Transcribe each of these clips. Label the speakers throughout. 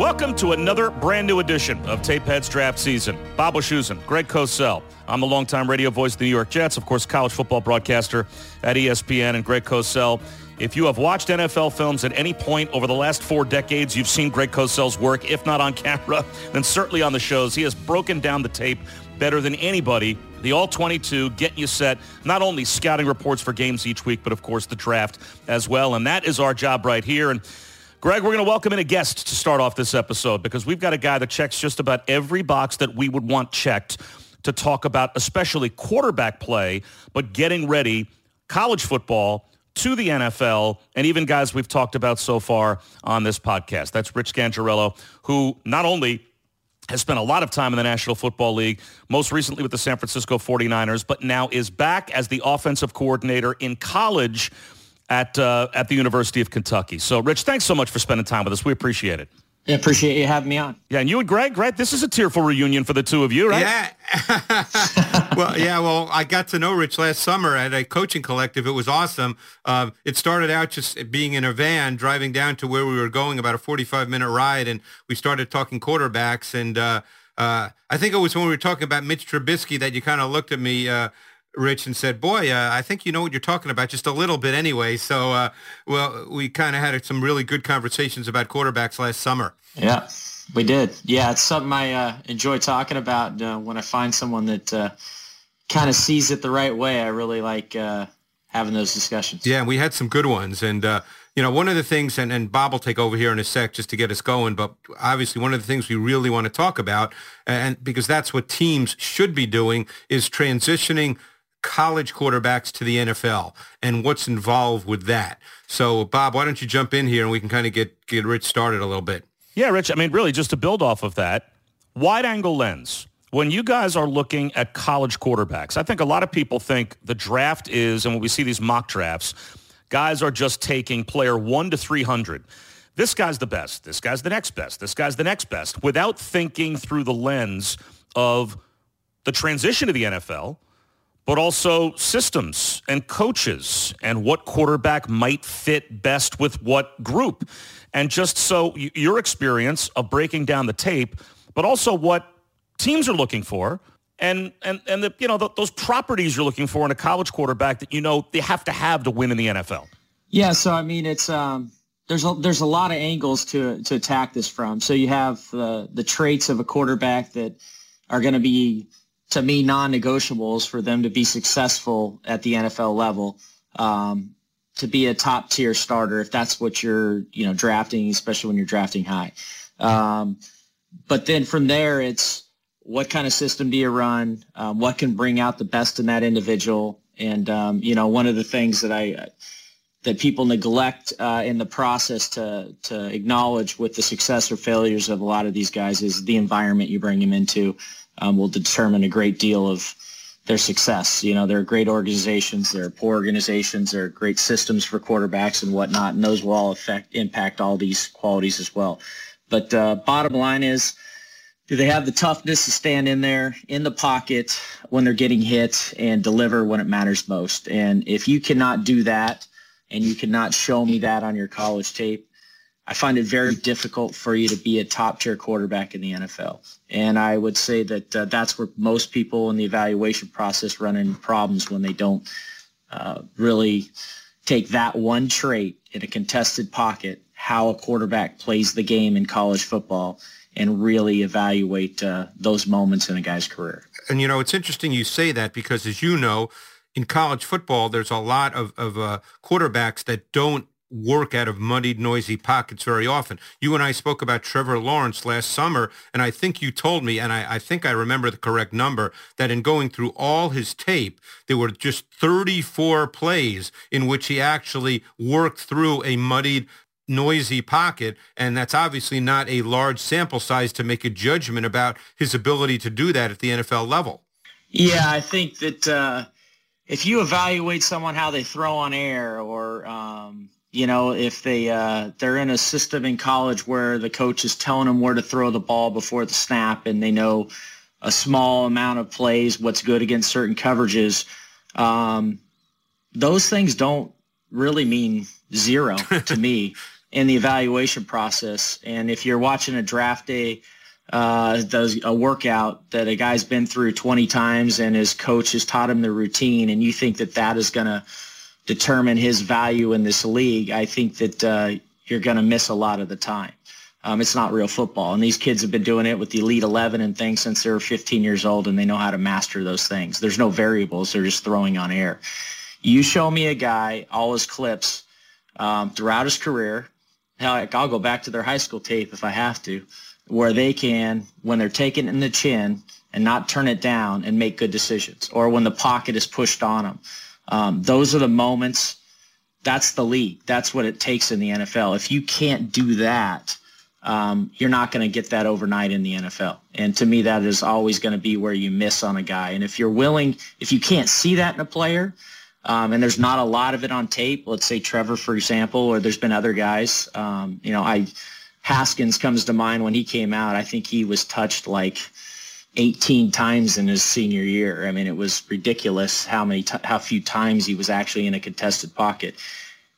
Speaker 1: Welcome to another brand new edition of Tapeheads Draft Season. Bob Wischusen, Greg Cosell. I'm the longtime radio voice of the New York Jets, of course, college football broadcaster at ESPN, and Greg Cosell. If you have watched NFL films at any point over the last four decades, you've seen Greg Cosell's work, if not on camera, then certainly on the shows. He has broken down the tape better than anybody. The All-22 getting you set, not only scouting reports for games each week, but of course the draft as well. And that is our job right here. And Greg, we're going to welcome in a guest to start off this episode because we've got a guy that checks just about every box that we would want checked to talk about, especially quarterback play, but getting ready college football to the NFL and even guys we've talked about so far on this podcast. That's Rich Scangarello, who not only has spent a lot of time in the National Football League, most recently with the San Francisco 49ers, but now is back as the offensive coordinator in college at uh, at the University of Kentucky. So, Rich, thanks so much for spending time with us. We appreciate it.
Speaker 2: Yeah, appreciate you having me on.
Speaker 1: Yeah, and you and Greg, right? This is a tearful reunion for the two of you, right?
Speaker 3: Yeah. well, yeah. Well, I got to know Rich last summer at a coaching collective. It was awesome. Um, it started out just being in a van driving down to where we were going, about a 45 minute ride, and we started talking quarterbacks. And uh, uh, I think it was when we were talking about Mitch Trubisky that you kind of looked at me. Rich and said, "Boy, uh, I think you know what you're talking about, just a little bit anyway." So, uh, well, we kind of had some really good conversations about quarterbacks last summer.
Speaker 2: Yeah, we did. Yeah, it's something I uh, enjoy talking about. Uh, when I find someone that uh, kind of sees it the right way, I really like uh, having those discussions.
Speaker 3: Yeah, we had some good ones, and you know, one of the things, and, and Bob will take over here in a sec just to get us going, but obviously one of the things we really want to talk about, and because that's what teams should be doing, is transitioning college quarterbacks to the NFL and what's involved with that. So, Bob, why don't you jump in here and we can kind of get, get Rich started a little bit.
Speaker 1: Yeah, Rich, I mean, really, just to build off of that, wide angle lens. When you guys are looking at college quarterbacks, I think a lot of people think the draft is, and when we see these mock drafts, guys are just taking player 1 to 300. This guy's the best. This guy's the next best. This guy's the next best without thinking through the lens of the transition to the NFL – but also systems and coaches and what quarterback might fit best with what group. And just so your experience of breaking down the tape, but also what teams are looking for and and and the you know the, those properties you're looking for in a college quarterback that you know they have to have to win in the NFL.
Speaker 2: Yeah, so I mean it's um there's a, there's a lot of angles to to attack this from. So you have the the traits of a quarterback that are going to be to me non-negotiables for them to be successful at the NFL level. Um, to be a top tier starter, if that's what you're, you know, drafting, especially when you're drafting high. Um, but then from there, it's what kind of system do you run? Um, what can bring out the best in that individual? And um, you know, one of the things that I that people neglect uh, in the process to to acknowledge with the success or failures of a lot of these guys is the environment you bring them into um, will determine a great deal of their success. You know, there are great organizations, there are poor organizations, there are great systems for quarterbacks and whatnot, and those will all affect impact all these qualities as well. But uh, bottom line is, do they have the toughness to stand in there in the pocket when they're getting hit and deliver when it matters most? And if you cannot do that, and you cannot show me that on your college tape, I find it very difficult for you to be a top tier quarterback in the NFL. And I would say that uh, that's where most people in the evaluation process run into problems when they don't uh, really take that one trait in a contested pocket, how a quarterback plays the game in college football, and really evaluate uh, those moments in a guy's career.
Speaker 3: And, you know, it's interesting you say that because, as you know, in college football, there's a lot of, of uh, quarterbacks that don't work out of muddied, noisy pockets very often. You and I spoke about Trevor Lawrence last summer, and I think you told me, and I, I, think I remember the correct number, that in going through all his tape, there were just 34 plays in which he actually worked through a muddied, noisy pocket, and that's obviously not a large sample size to make a judgment about his ability to do that at the NFL level.
Speaker 2: Yeah, I think that uh, if you evaluate someone how they throw on air or um, you know, if they uh, they're in a system in college where the coach is telling them where to throw the ball before the snap, and they know a small amount of plays, what's good against certain coverages, um, those things don't really mean zero to me in the evaluation process. And if you're watching a draft day, uh, does a workout that a guy's been through 20 times and his coach has taught him the routine, and you think that that is going to determine his value in this league, I think that uh, you're going to miss a lot of the time. Um, it's not real football. And these kids have been doing it with the Elite 11 and things since they were 15 years old, and they know how to master those things. There's no variables. They're just throwing on air. You show me a guy, all his clips um, throughout his career. Hell, I'll go back to their high school tape if I have to, where they can, when they're taken in the chin and not turn it down and make good decisions, or when the pocket is pushed on them um, those are the moments. That's the league. That's what it takes in the NFL. If you can't do that, um, you're not going to get that overnight in the NFL. And to me, that is always going to be where you miss on a guy. And if you're willing, if you can't see that in a player, um, and there's not a lot of it on tape, let's say Trevor, for example, or there's been other guys. Um, you know, I Haskins comes to mind when he came out. I think he was touched like 18 times in his senior year. I mean, it was ridiculous how many t- how few times he was actually in a contested pocket.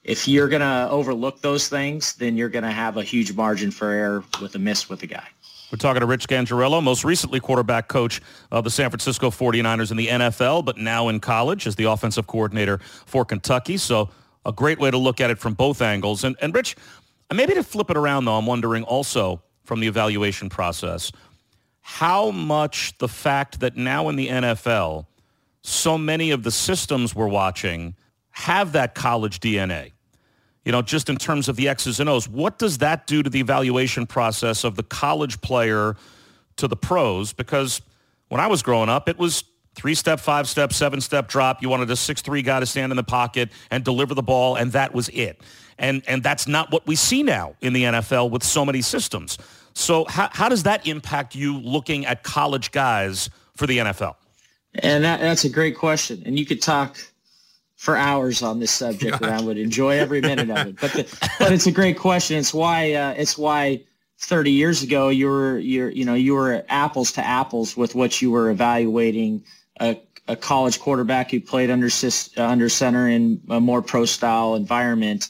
Speaker 2: If you're going to overlook those things, then you're going to have a huge margin for error with a miss with a guy.
Speaker 1: We're talking to Rich Scangarello, most recently quarterback coach of the San Francisco 49ers in the NFL, but now in college as the offensive coordinator for Kentucky. So a great way to look at it from both angles. And, and Rich, maybe to flip it around, though, I'm wondering also from the evaluation process – how much the fact that now in the NFL, so many of the systems we're watching have that college DNA. You know, just in terms of the X's and O's, what does that do to the evaluation process of the college player to the pros? Because when I was growing up, it was three-step, five-step, seven-step drop. You wanted a six-three guy to stand in the pocket and deliver the ball, and that was it. And, and that's not what we see now in the NFL with so many systems. So how, how does that impact you looking at college guys for the NFL?
Speaker 2: And that, that's a great question. And you could talk for hours on this subject, and I would enjoy every minute of it. But the, but it's a great question. It's why uh, it's why 30 years ago you were you you know you were apples to apples with what you were evaluating a, a college quarterback who played under under center in a more pro style environment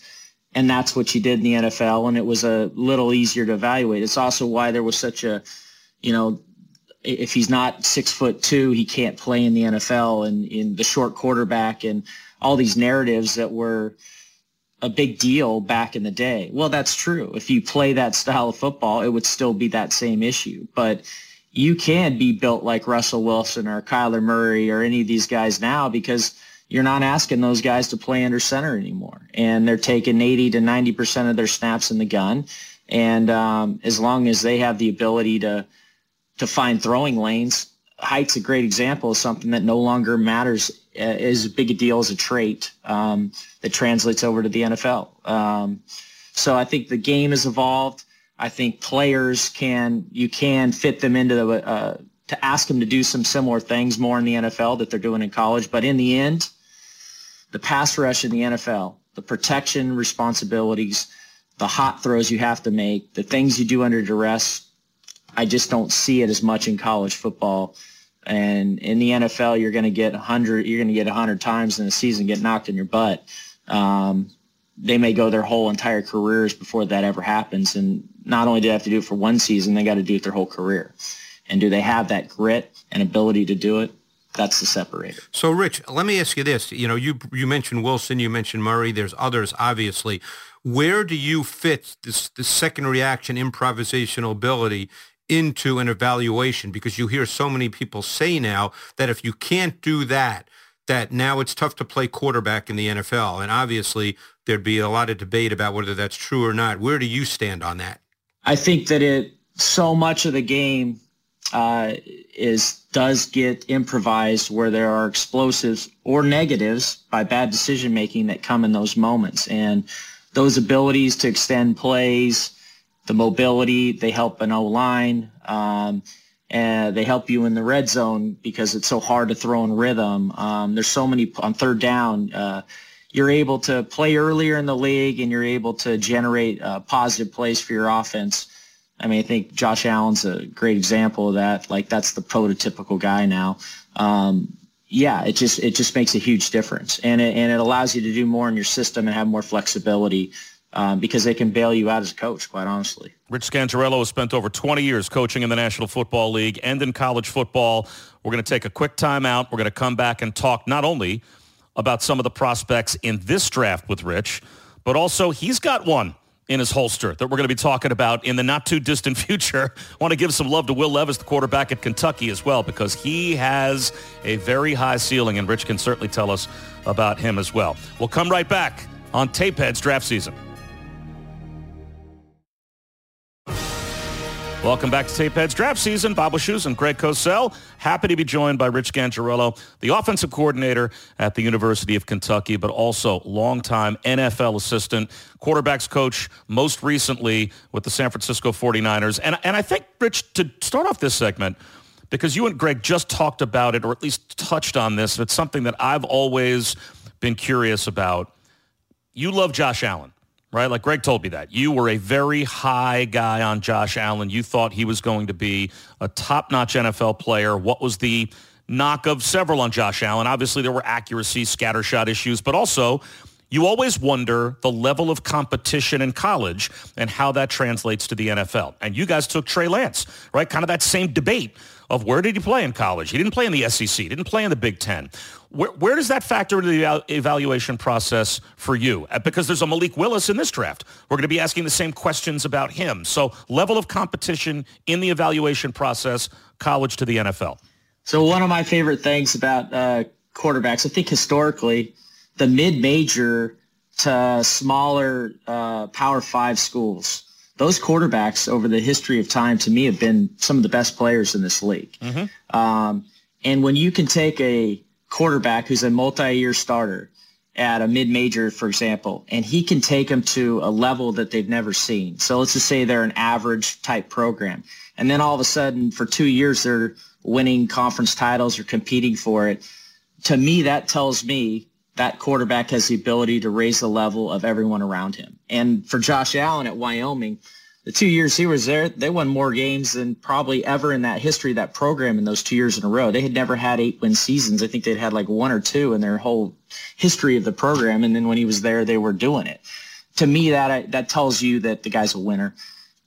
Speaker 2: and that's what you did in the NFL, and it was a little easier to evaluate. It's also why there was such a, you know, if he's not six foot two, he can't play in the NFL, and in the short quarterback, and all these narratives that were a big deal back in the day. Well, that's true. If you play that style of football, it would still be that same issue, but you can be built like Russell Wilson or Kyler Murray or any of these guys now because you're not asking those guys to play under center anymore. And they're taking 80 to 90% of their snaps in the gun. And um, as long as they have the ability to, to find throwing lanes, height's a great example of something that no longer matters uh, as big a deal as a trait um, that translates over to the NFL. Um, so I think the game has evolved. I think players can you can fit them into the, uh, to ask them to do some similar things more in the NFL that they're doing in college. But in the end, the pass rush in the NFL, the protection responsibilities, the hot throws you have to make, the things you do under duress, I just don't see it as much in college football. And in the NFL, you're going to get 100, you're going to get 100 times in a season get knocked in your butt. Um, they may go their whole entire careers before that ever happens. And not only do they have to do it for one season, they got to do it their whole career. And do they have that grit and ability to do it? That's the separator.
Speaker 3: So, Rich, let me ask you this. You know, you you mentioned Wilson, you mentioned Murray. There's others, obviously. Where do you fit this, this second reaction improvisational ability into an evaluation? Because you hear so many people say now that if you can't do that, that now it's tough to play quarterback in the NFL. And obviously, there'd be a lot of debate about whether that's true or not. Where do you stand on that?
Speaker 2: I think that it so much of the game uh, is does get improvised where there are explosives or negatives by bad decision making that come in those moments, and those abilities to extend plays, the mobility, they help an O line. Um, and they help you in the red zone because it's so hard to throw in rhythm. Um, there's so many on third down. Uh, you're able to play earlier in the league and you're able to generate uh, positive plays for your offense. I mean, I think Josh Allen's a great example of that. Like that's the prototypical guy now. Um, yeah, it just it just makes a huge difference, and it, and it allows you to do more in your system and have more flexibility um, because they can bail you out as a coach, quite honestly.
Speaker 1: Rich Scangarello has spent over 20 years coaching in the National Football League and in college football. We're going to take a quick timeout. We're going to come back and talk not only about some of the prospects in this draft with Rich, but also he's got one in his holster that we're going to be talking about in the not too distant future. Want to give some love to Will Levis, the quarterback at Kentucky as well, because he has a very high ceiling, and Rich can certainly tell us about him as well. We'll come right back on Tapeheads draft season. Welcome back to Tapeheads Draft Season. Bob Wischusen Greg Cosell. Happy to be joined by Rich Scangarello, the offensive coordinator at the University of Kentucky, but also longtime NFL assistant, quarterbacks coach, most recently with the San Francisco 49ers. And, and I think, Rich, to start off this segment, because you and Greg just talked about it, or at least touched on this, it's something that I've always been curious about. You love Josh Allen right? Like Greg told me that. You were a very high guy on Josh Allen. You thought he was going to be a top-notch NFL player. What was the knock of several on Josh Allen? Obviously, there were accuracy, scattershot issues, but also you always wonder the level of competition in college and how that translates to the NFL. And you guys took Trey Lance, right? Kind of that same debate of where did he play in college? He didn't play in the SEC. Didn't play in the Big Ten. Where, where does that factor into the evaluation process for you? Uh, because there's a Malik Willis in this draft. We're going to be asking the same questions about him. So level of competition in the evaluation process, college to the NFL.
Speaker 2: So one of my favorite things about uh, quarterbacks, I think historically, the mid-major to smaller uh, Power Five schools, those quarterbacks over the history of time to me have been some of the best players in this league. Mm-hmm. Um, and when you can take a quarterback who's a multi-year starter at a mid-major, for example, and he can take them to a level that they've never seen. So let's just say they're an average type program. And then all of a sudden for two years, they're winning conference titles or competing for it. To me, that tells me that quarterback has the ability to raise the level of everyone around him. And for Josh Allen at Wyoming, the two years he was there, they won more games than probably ever in that history of that program in those two years in a row. They had never had eight win seasons. I think they'd had like one or two in their whole history of the program. And then when he was there, they were doing it. To me, that uh, that tells you that the guy's a winner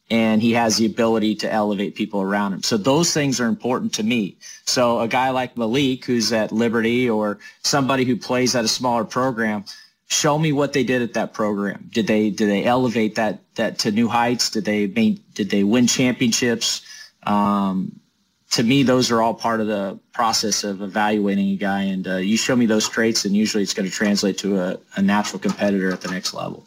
Speaker 2: and he has the ability to elevate people around him. So those things are important to me. So a guy like Malik, who's at Liberty, or somebody who plays at a smaller program, show me what they did at that program. Did they did they elevate that that to new heights? Did they did they win championships? Um, to me, those are all part of the process of evaluating a guy. And uh, you show me those traits, and usually it's going to translate to a, a, natural competitor at the next level.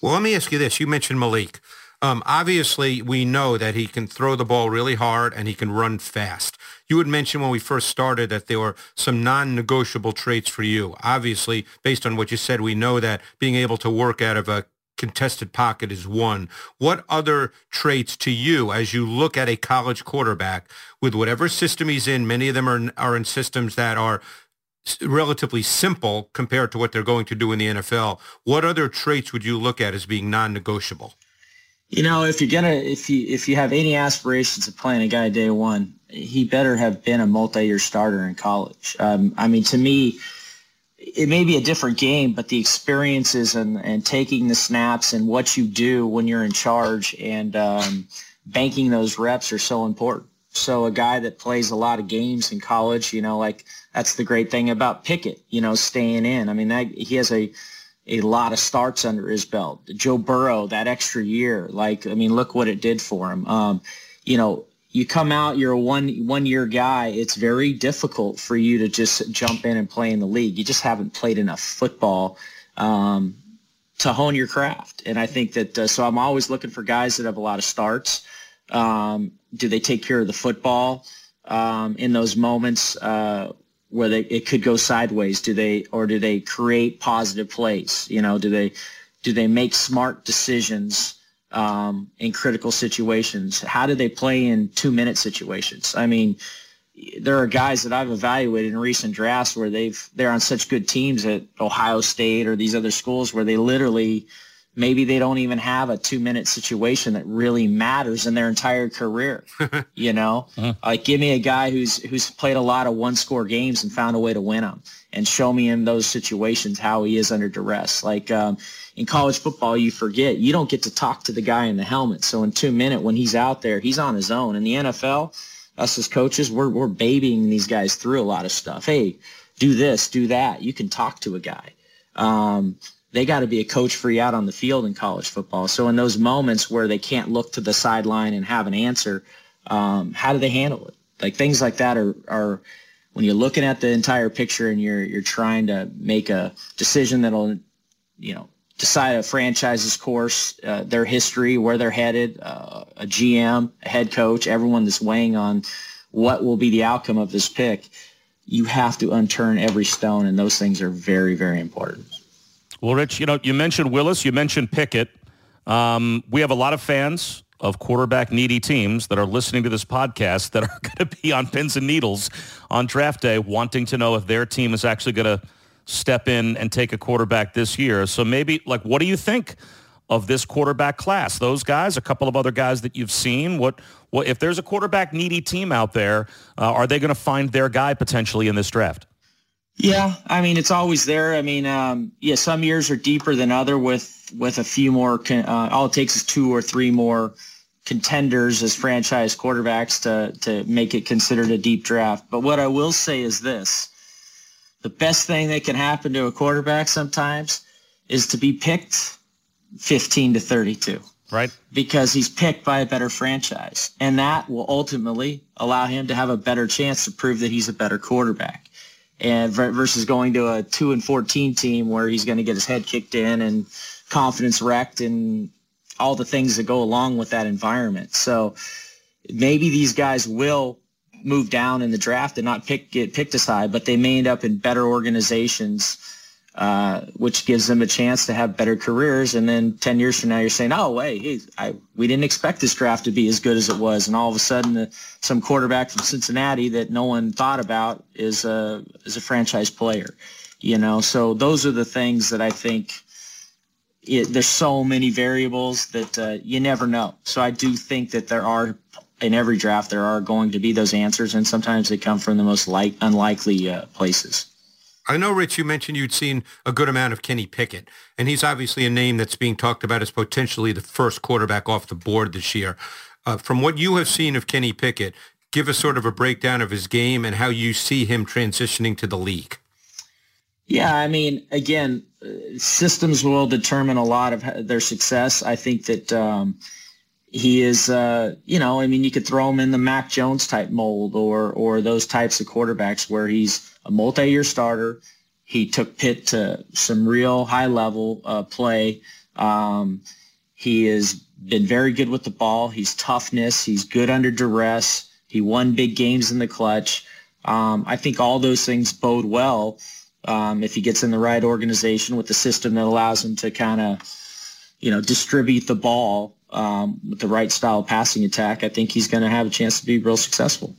Speaker 3: Well, let me ask you this: You mentioned Malik. Um, obviously, we know that he can throw the ball really hard and he can run fast. You had mentioned when we first started that there were some non-negotiable traits for you. Obviously, based on what you said, we know that being able to work out of a contested pocket is one. What other traits to you as you look at a college quarterback with whatever system he's in? Many of them are, are in systems that are relatively simple compared to what they're going to do in the NFL. What other traits would you look at as being non-negotiable?
Speaker 2: You know, if you're gonna, if you if you have any aspirations of playing a guy day one, he better have been a multi-year starter in college. Um, I mean, to me, it may be a different game, but the experiences and and taking the snaps and what you do when you're in charge and um, banking those reps are so important. So a guy that plays a lot of games in college, you know, like that's the great thing about Pickett, you know, staying in. I mean, that, he has a a lot of starts under his belt. Joe Burrow, that extra year, like I mean, look what it did for him. Um, you know, you come out, you're a one one year guy. It's very difficult for you to just jump in and play in the league. You just haven't played enough football um, to hone your craft. And I think that uh, so I'm always looking for guys that have a lot of starts. Um, do they take care of the football um, in those moments? Uh, where they it could go sideways? Do they or do they create positive plays? You know, do they do they make smart decisions um, in critical situations? How do they play in two minute situations? I mean, there are guys that I've evaluated in recent drafts where they've they're on such good teams at Ohio State or these other schools where they literally maybe they don't even have a two minute situation that really matters in their entire career. you know, uh-huh. like give me a guy who's who's played a lot of one score games and found a way to win them, and show me in those situations how he is under duress. Like um, in college football, you forget you don't get to talk to the guy in the helmet. So in two minute when he's out there, he's on his own. In the NFL, us as coaches, we're we're babying these guys through a lot of stuff. Hey, do this, do that. You can talk to a guy. Um, they got to be a coach free out on the field in college football. So in those moments where they can't look to the sideline and have an answer, um, how do they handle it? Like things like that are, are when you're looking at the entire picture and you're you're trying to make a decision that'll, you know, decide a franchise's course, uh, their history, where they're headed, uh, a GM, a head coach, everyone that's weighing on what will be the outcome of this pick. You have to unturn every stone, and those things are very, very important.
Speaker 1: Well, Rich, you know, you mentioned Willis, you mentioned Pickett. Um, we have a lot of fans of quarterback needy teams that are listening to this podcast that are going to be on pins and needles on draft day wanting to know if their team is actually going to step in and take a quarterback this year. So maybe like what do you think of this quarterback class? Those guys, a couple of other guys that you've seen, what what if there's a quarterback needy team out there, uh, are they going to find their guy potentially in this draft?
Speaker 2: Yeah, I mean it's always there. I mean, um, yeah, some years are deeper than other with with a few more. Con- uh, all it takes is two or three more contenders as franchise quarterbacks to to make it considered a deep draft. But what I will say is this: the best thing that can happen to a quarterback sometimes is to be picked 15 to 32.
Speaker 1: Right.
Speaker 2: Because he's picked by a better franchise. And that will ultimately allow him to have a better chance to prove that he's a better quarterback and versus going to a two and fourteen team where he's going to get his head kicked in and confidence wrecked and all the things that go along with that environment. So maybe these guys will move down in the draft and not pick get picked aside, but they may end up in better organizations uh, which gives them a chance to have better careers. And then 10 years from now, you're saying, oh, wait, hey, I, we didn't expect this draft to be as good as it was. And all of a sudden, some quarterback from Cincinnati that no one thought about is a, is a franchise player. You know, so those are the things that I think it, there's so many variables that uh, you never know. So I do think that there are in every draft there are going to be those answers, and sometimes they come from the most like unlikely uh, places.
Speaker 3: I know, Rich, you mentioned you'd seen a good amount of Kenny Pickett, and he's obviously a name that's being talked about as potentially the first quarterback off the board this year. Uh, from what you have seen of Kenny Pickett, give us sort of a breakdown of his game and how you see him transitioning to the league.
Speaker 2: Yeah, I mean, again, uh, systems will determine a lot of their success. I think that um, he is, uh, you know, I mean, you could throw him in the Mac Jones type mold or or those types of quarterbacks where he's a multi-year starter. He took Pitt to some real high-level uh, play. Um, he has been very good with the ball. He's toughness. He's good under duress. He won big games in the clutch. Um, I think all those things bode well um, if he gets in the right organization with the system that allows him to kind of, you know, distribute the ball um, with the right style passing attack, I think he's going to have a chance to be real successful.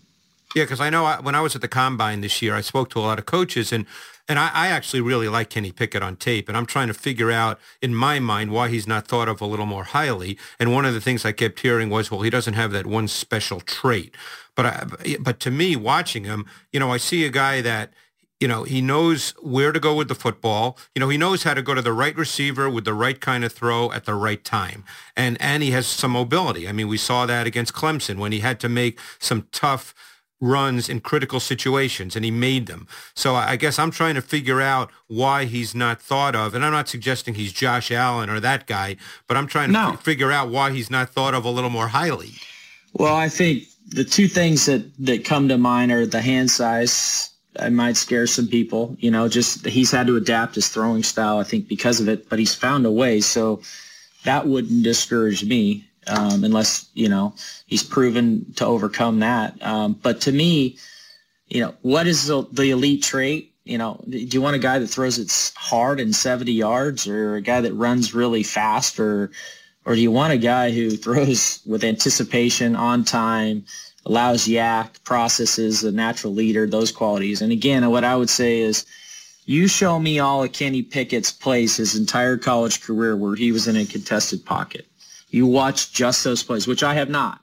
Speaker 3: Yeah, because I know I, when I was at the combine this year, I spoke to a lot of coaches, and and I, I, actually really like Kenny Pickett on tape, and I'm trying to figure out in my mind why he's not thought of a little more highly. And one of the things I kept hearing was, well, he doesn't have that one special trait. But I, but to me, watching him, you know, I see a guy that you know, he knows where to go with the football. You know, he knows how to go to the right receiver with the right kind of throw at the right time. And and he has some mobility. I mean, we saw that against Clemson when he had to make some tough runs in critical situations and he made them. So I guess I'm trying to figure out why he's not thought of. And I'm not suggesting he's Josh Allen or that guy, but I'm trying to no. f- figure out why he's not thought of a little more highly.
Speaker 2: Well, I think the two things that, that come to mind are the hand size. I might scare some people, you know, just he's had to adapt his throwing style, I think, because of it, but he's found a way. So that wouldn't discourage me um, unless you know he's proven to overcome that. Um, but to me, you know, what is the, the elite trait? You know, do you want a guy that throws it hard and 70 yards, or a guy that runs really fast, or or do you want a guy who throws with anticipation, on time, allows YAC, processes, a natural leader, those qualities? And again, what I would say is you show me all of Kenny Pickett's plays his entire college career where he was in a contested pocket you watch just those plays, which I have not.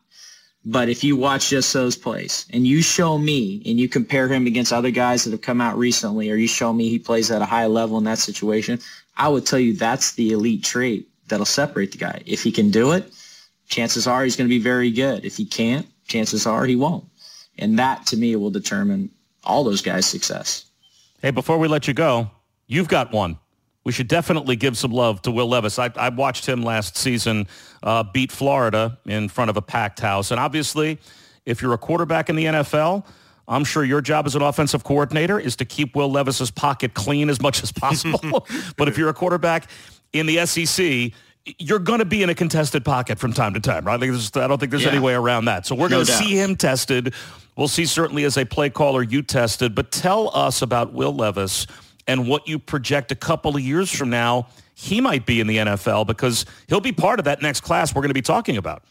Speaker 2: But if you watch just those plays and you show me and you compare him against other guys that have come out recently or you show me he plays at a high level in that situation, I would tell you that's the elite trait that'll separate the guy. If he can do it, chances are he's going to be very good. If he can't, chances are he won't. And that to me will determine all those guys' success.
Speaker 1: Hey, before we let you go, you've got one we should definitely give some love to Will Levis. I, I watched him last season uh, beat Florida in front of a packed house. And obviously, if you're a quarterback in the NFL, I'm sure your job as an offensive coordinator is to keep Will Levis's pocket clean as much as possible. but if you're a quarterback in the SEC, you're going to be in a contested pocket from time to time, right? I don't think there's yeah. any way around that. So we're going to see him tested. We'll see certainly as a play caller you tested. But tell us about Will Levis and what you project a couple of years from now he might be in the NFL because he'll be part of that next class we're going to be talking about.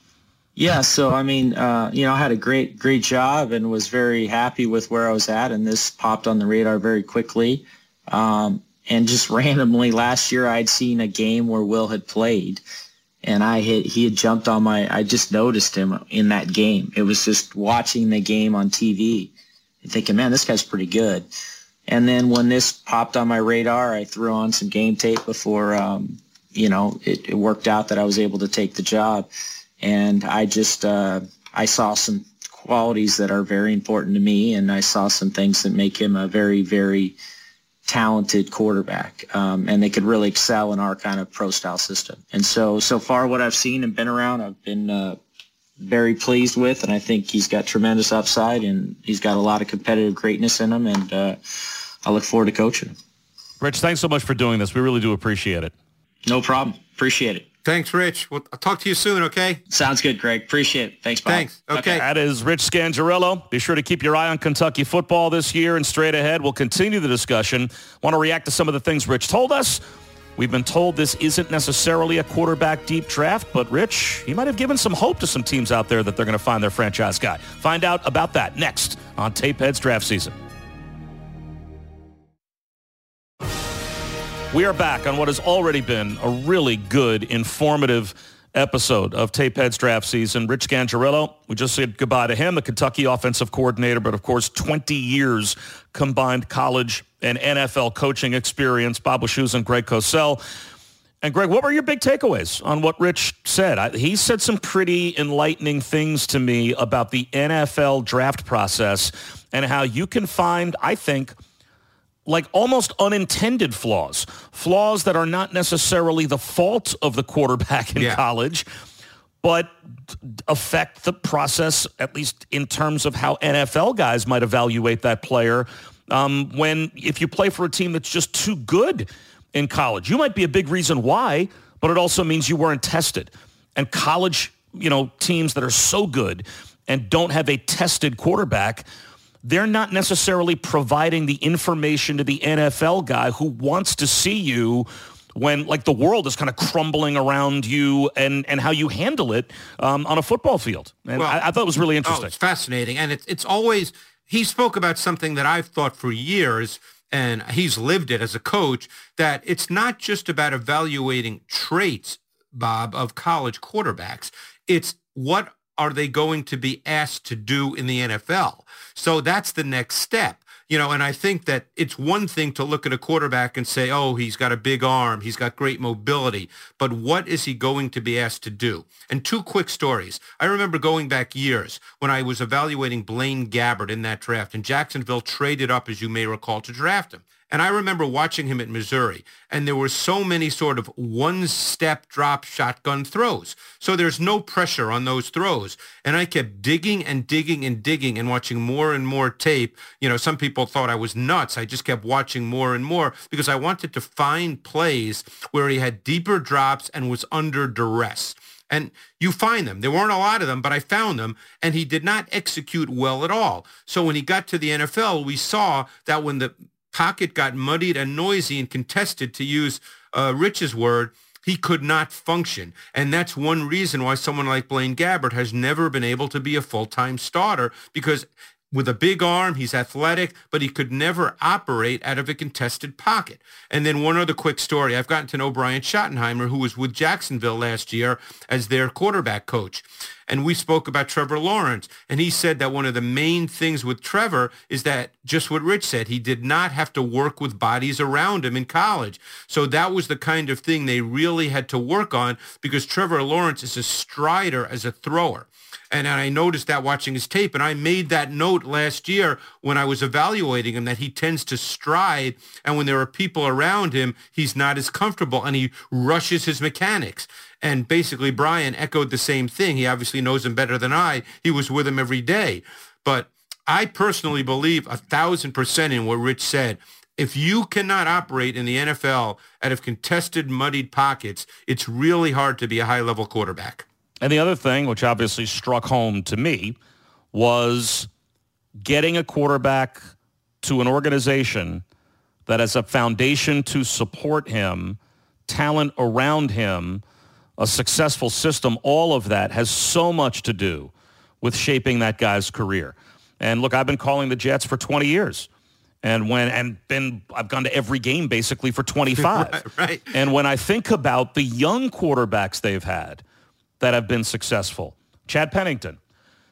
Speaker 2: Yeah, so I mean, uh, you know, I had a great, great job and was very happy with where I was at, and this popped on the radar very quickly. Um, and just randomly last year, I'd seen a game where Will had played, and I had he had jumped on my. I just noticed him in that game. It was just watching the game on TV, and thinking, man, this guy's pretty good. And then when this popped on my radar, I threw on some game tape before, um, you know, it, it, worked out that I was able to take the job. And I just, uh, I saw some qualities that are very important to me, and I saw some things that make him a very, very talented quarterback, um, and they could really excel in our kind of pro style system. And so, so far, what I've seen and been around, I've been uh, very pleased with, and I think he's got tremendous upside, and he's got a lot of competitive greatness in him, and uh, I look forward to coaching.
Speaker 1: Rich, thanks so much for doing this. We really do appreciate it.
Speaker 2: No problem. Appreciate it.
Speaker 3: Thanks, Rich. Well, I'll talk to you soon, okay?
Speaker 2: Sounds good, Greg. Appreciate it. Thanks, Bob.
Speaker 3: Thanks. Okay. okay.
Speaker 1: That is Rich Scangarello. Be sure to keep your eye on Kentucky football this year and straight ahead. We'll continue the discussion. Want to react to some of the things Rich told us? We've been told this isn't necessarily a quarterback deep draft, but Rich, he might have given some hope to some teams out there that they're going to find their franchise guy. Find out about that next on Tapeheads Draft Season. We are back on what has already been a really good, informative episode of Tapeheads Draft Season. Rich Scangarello, we just said goodbye to him, the Kentucky offensive coordinator, but of course 20 years combined college and NFL coaching experience. Bob Wischusen Greg Cosell. And Greg, what were your big takeaways on what Rich said? I, he said some pretty enlightening things to me about the NFL draft process and how you can find, I think, like almost unintended flaws, flaws that are not necessarily the fault of the quarterback in yeah. college, but affect the process, at least in terms of how NFL guys might evaluate that player um, when if you play for a team that's just too good in college, you might be a big reason why, but it also means you weren't tested. And college, you know, teams that are so good and don't have a tested quarterback, they're not necessarily providing the information to the NFL guy who wants to see you when like the world is kind of crumbling around you and, and how you handle it um, on a football field. And well, I, I, thought it was really interesting. Oh,
Speaker 3: it's fascinating. And it's, it's always, he spoke about something that I've thought for years and he's lived it as a coach, that it's not just about evaluating traits, Bob, of college quarterbacks. It's what are they going to be asked to do in the NFL? So that's the next step. You know, and I think that it's one thing to look at a quarterback and say, oh, he's got a big arm, he's got great mobility, but what is he going to be asked to do? And two quick stories. I remember going back years when I was evaluating Blaine Gabbert in that draft, and Jacksonville traded up, as you may recall, to draft him. And I remember watching him at Missouri, and there were so many sort of one-step drop shotgun throws. So there's no pressure on those throws. And I kept digging and digging and digging and watching more and more tape. You know, some people thought I was nuts. I just kept watching more and more because I wanted to find plays where he had deeper drops and was under duress. And you find them. There weren't a lot of them, but I found them. And he did not execute well at all. So when he got to the NFL, we saw that when the pocket got muddied and noisy and contested, to use uh, Rich's word, he could not function. And that's one reason why someone like Blaine Gabbert has never been able to be a full-time starter because with a big arm, he's athletic, but he could never operate out of a contested pocket. And then one other quick story. I've gotten to know Brian Schottenheimer, who was with Jacksonville last year as their quarterback coach. And we spoke about Trevor Lawrence. And he said that one of the main things with Trevor is that just what Rich said, he did not have to work with bodies around him in college. So that was the kind of thing they really had to work on because Trevor Lawrence is a strider as a thrower. And I noticed that watching his tape. And I made that note last year when I was evaluating him that he tends to stride. And when there are people around him, he's not as comfortable and he rushes his mechanics. And basically, Brian echoed the same thing. He obviously knows him better than I. He was with him every day. But I personally believe a thousand percent in what Rich said. If you cannot operate in the NFL out of contested, muddied pockets, it's really hard to be a high-level quarterback.
Speaker 1: And the other thing, which obviously struck home to me, was getting a quarterback to an organization that has a foundation to support him, talent around him, a successful system, all of that has so much to do with shaping that guy's career. And look, I've been calling the Jets for 20 years. And when and been I've gone to every game basically for 25.
Speaker 3: right, right.
Speaker 1: And when I think about the young quarterbacks they've had, that have been successful. Chad Pennington.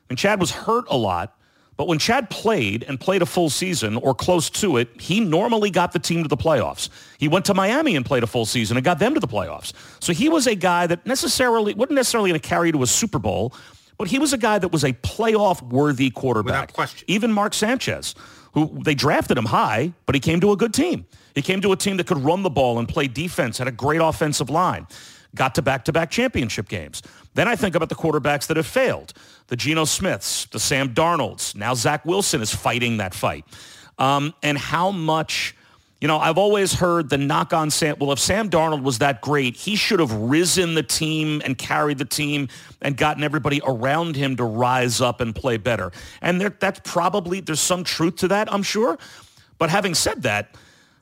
Speaker 1: And Chad was hurt a lot, but when Chad played and played a full season or close to it, he normally got the team to the playoffs. He went to Miami and played a full season and got them to the playoffs. So he was a guy that necessarily wasn't necessarily going to carry to a Super Bowl, but he was a guy that was a playoff worthy quarterback.
Speaker 3: Without question.
Speaker 1: Even Mark Sanchez, who they drafted him high, but he came to a good team. He came to a team that could run the ball and play defense, had a great offensive line got to back-to-back championship games. Then I think about the quarterbacks that have failed. The Geno Smiths, the Sam Darnolds. Now Zach Wilson is fighting that fight. Um, and how much, you know, I've always heard the knock on Sam. Well, if Sam Darnold was that great, he should have risen the team and carried the team and gotten everybody around him to rise up and play better. And there, that's probably, there's some truth to that, I'm sure. But having said that,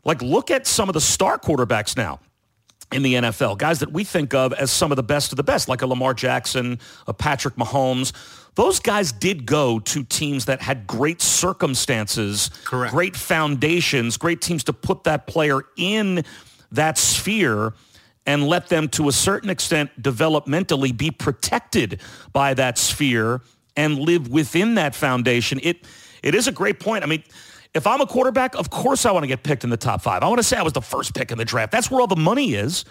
Speaker 1: like look at some of the star quarterbacks now in the NFL, guys that we think of as some of the best of the best, like a Lamar Jackson, a Patrick Mahomes. Those guys did go to teams that had great circumstances,
Speaker 3: Correct.
Speaker 1: great foundations, great teams to put that player in that sphere and let them to a certain extent developmentally be protected by that sphere and live within that foundation. It it is a great point. I mean, if I'm a quarterback, of course I want to get picked in the top five. I want to say I was the first pick in the draft. That's where all the money is.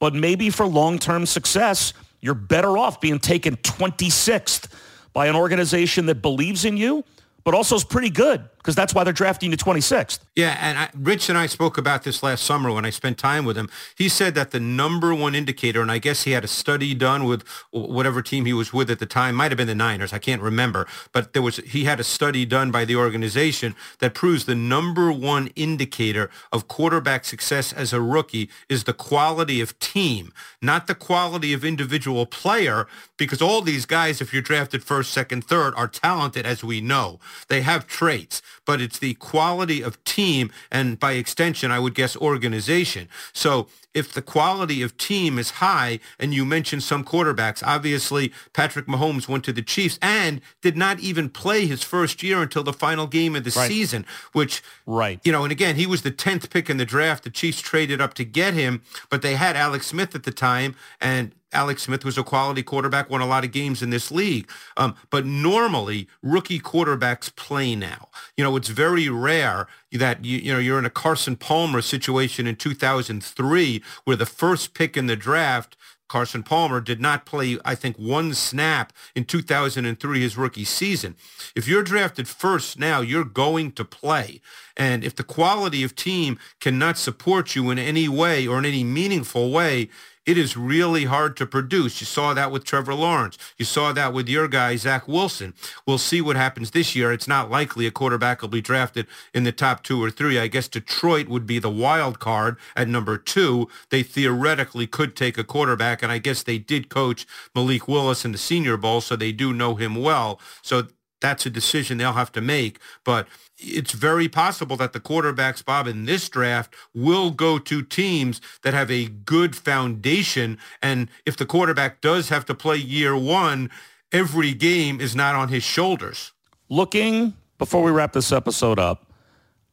Speaker 1: But maybe for long-term success, you're better off being taken 26th by an organization that believes in you but also is pretty good because that's why they're drafting you 26th.
Speaker 3: Yeah, and I, Rich and I spoke about this last summer when I spent time with him. He said that the number one indicator, and I guess he had a study done with whatever team he was with at the time, might have been the Niners, I can't remember, but there was he had a study done by the organization that proves the number one indicator of quarterback success as a rookie is the quality of team, not the quality of individual player, because all these guys, if you're drafted first, second, third, are talented as we know. They have traits, but it's the quality of team and by extension, I would guess organization. So if the quality of team is high, and you mentioned some quarterbacks, obviously Patrick Mahomes went to the Chiefs and did not even play his first year until the final game of the right. season, which,
Speaker 1: right.
Speaker 3: you know, and again, he was the 10th pick in the draft. The Chiefs traded up to get him, but they had Alex Smith at the time, and Alex Smith was a quality quarterback, won a lot of games in this league. Um, but normally, rookie quarterbacks play now. You know, it's very rare that you, you know you're in a Carson Palmer situation in 2003, where the first pick in the draft Carson Palmer did not play, I think, one snap in 2003, his rookie season. If you're drafted first now, you're going to play. And if the quality of team cannot support you in any way or in any meaningful way, it is really hard to produce. You saw that with Trevor Lawrence. You saw that with your guy, Zach Wilson. We'll see what happens this year. It's not likely a quarterback will be drafted in the top two or three. I guess Detroit would be the wild card at number two. They theoretically could take a quarterback, and I guess they did coach Malik Willis in the Senior Bowl, so they do know him well. So that's a decision they'll have to make. But it's very possible that the quarterbacks, Bob, in this draft will go to teams that have a good foundation. And if the quarterback does have to play year one, every game is not on his shoulders.
Speaker 1: Looking, before we wrap this episode up,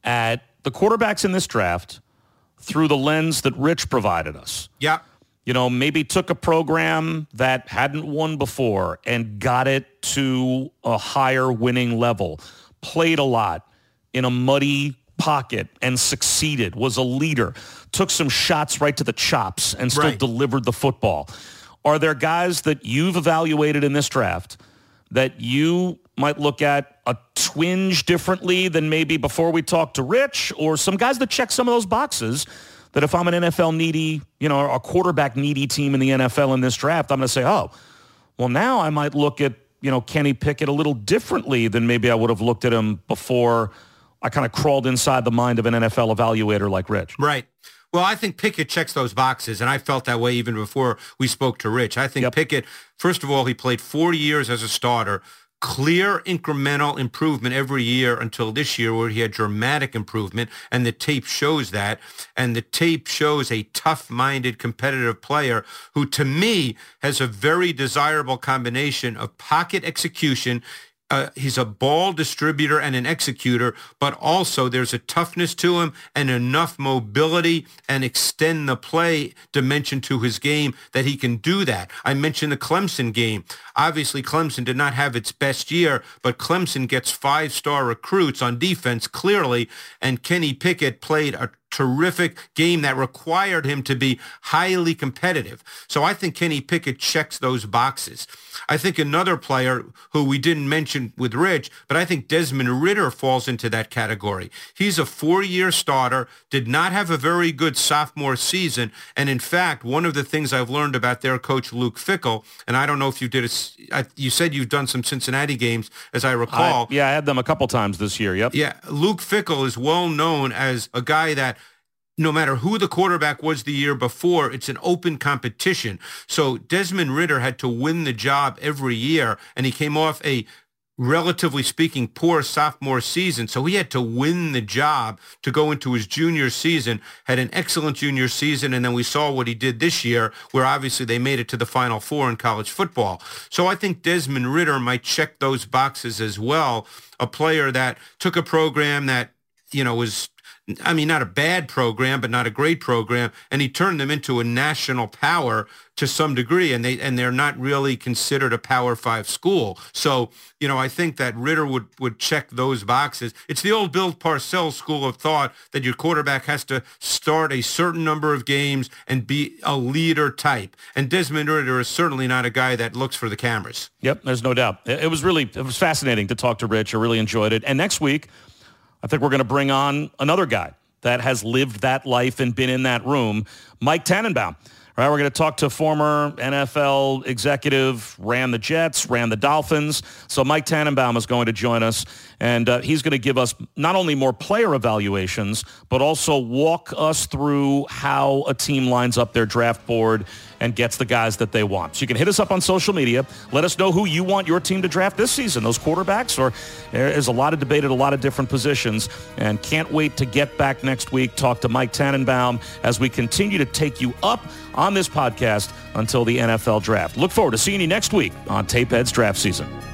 Speaker 1: at the quarterbacks in this draft through the lens that Rich provided us.
Speaker 3: Yeah
Speaker 1: you know, maybe took a program that hadn't won before and got it to a higher winning level, played a lot in a muddy pocket and succeeded, was a leader, took some shots right to the chops and still right. delivered the football. Are there guys that you've evaluated in this draft that you might look at a twinge differently than maybe before we talked to Rich or some guys that check some of those boxes that if I'm an NFL needy, you know, a quarterback needy team in the NFL in this draft, I'm going to say, oh, well, now I might look at, you know, Kenny Pickett a little differently than maybe I would have looked at him before I kind of crawled inside the mind of an NFL evaluator like Rich.
Speaker 3: Right. Well, I think Pickett checks those boxes, and I felt that way even before we spoke to Rich. I think yep. Pickett, first of all, he played 40 years as a starter clear incremental improvement every year until this year where he had dramatic improvement and the tape shows that and the tape shows a tough-minded competitive player who to me has a very desirable combination of pocket execution uh, he's a ball distributor and an executor, but also there's a toughness to him and enough mobility and extend the play dimension to his game that he can do that. I mentioned the Clemson game. Obviously, Clemson did not have its best year, but Clemson gets five-star recruits on defense clearly, and Kenny Pickett played a terrific game that required him to be highly competitive. So I think Kenny Pickett checks those boxes. I think another player who we didn't mention with Rich, but I think Desmond Ridder falls into that category. He's a four-year starter, did not have a very good sophomore season, and in fact, one of the things I've learned about their coach Luke Fickell, and I don't know if you did a, you said you've done some Cincinnati games, as I recall.
Speaker 1: I, yeah, I had them a couple times this year. Yep.
Speaker 3: Yeah, Luke Fickell is well known as a guy that no matter who the quarterback was the year before, it's an open competition. So Desmond Ridder had to win the job every year, and he came off a relatively speaking, poor sophomore season. So he had to win the job to go into his junior season, had an excellent junior season, and then we saw what he did this year, where obviously they made it to the Final Four in college football. So I think Desmond Ridder might check those boxes as well. A player that took a program that, you know, was I mean, not a bad program, but not a great program, and he turned them into a national power to some degree, and they and they're not really considered a Power Five school. So, you know, I think that Ridder would would check those boxes. It's the old Bill Parcells school of thought that your quarterback has to start a certain number of games and be a leader type. And Desmond Ridder is certainly not a guy that looks for the cameras.
Speaker 1: Yep, there's no doubt. It was really it was fascinating to talk to Rich. I really enjoyed it. And next week. I think we're going to bring on another guy that has lived that life and been in that room, Mike Tannenbaum. All right, we're going to talk to former NFL executive, ran the Jets, ran the Dolphins. So Mike Tannenbaum is going to join us, And uh, he's going to give us not only more player evaluations, but also walk us through how a team lines up their draft board and gets the guys that they want. So you can hit us up on social media. Let us know who you want your team to draft this season, those quarterbacks, or there's a lot of debate at a lot of different positions. And can't wait to get back next week, talk to Mike Tannenbaum as we continue to take you up on this podcast until the NFL draft. Look forward to seeing you next week on Tapeheads Draft Season.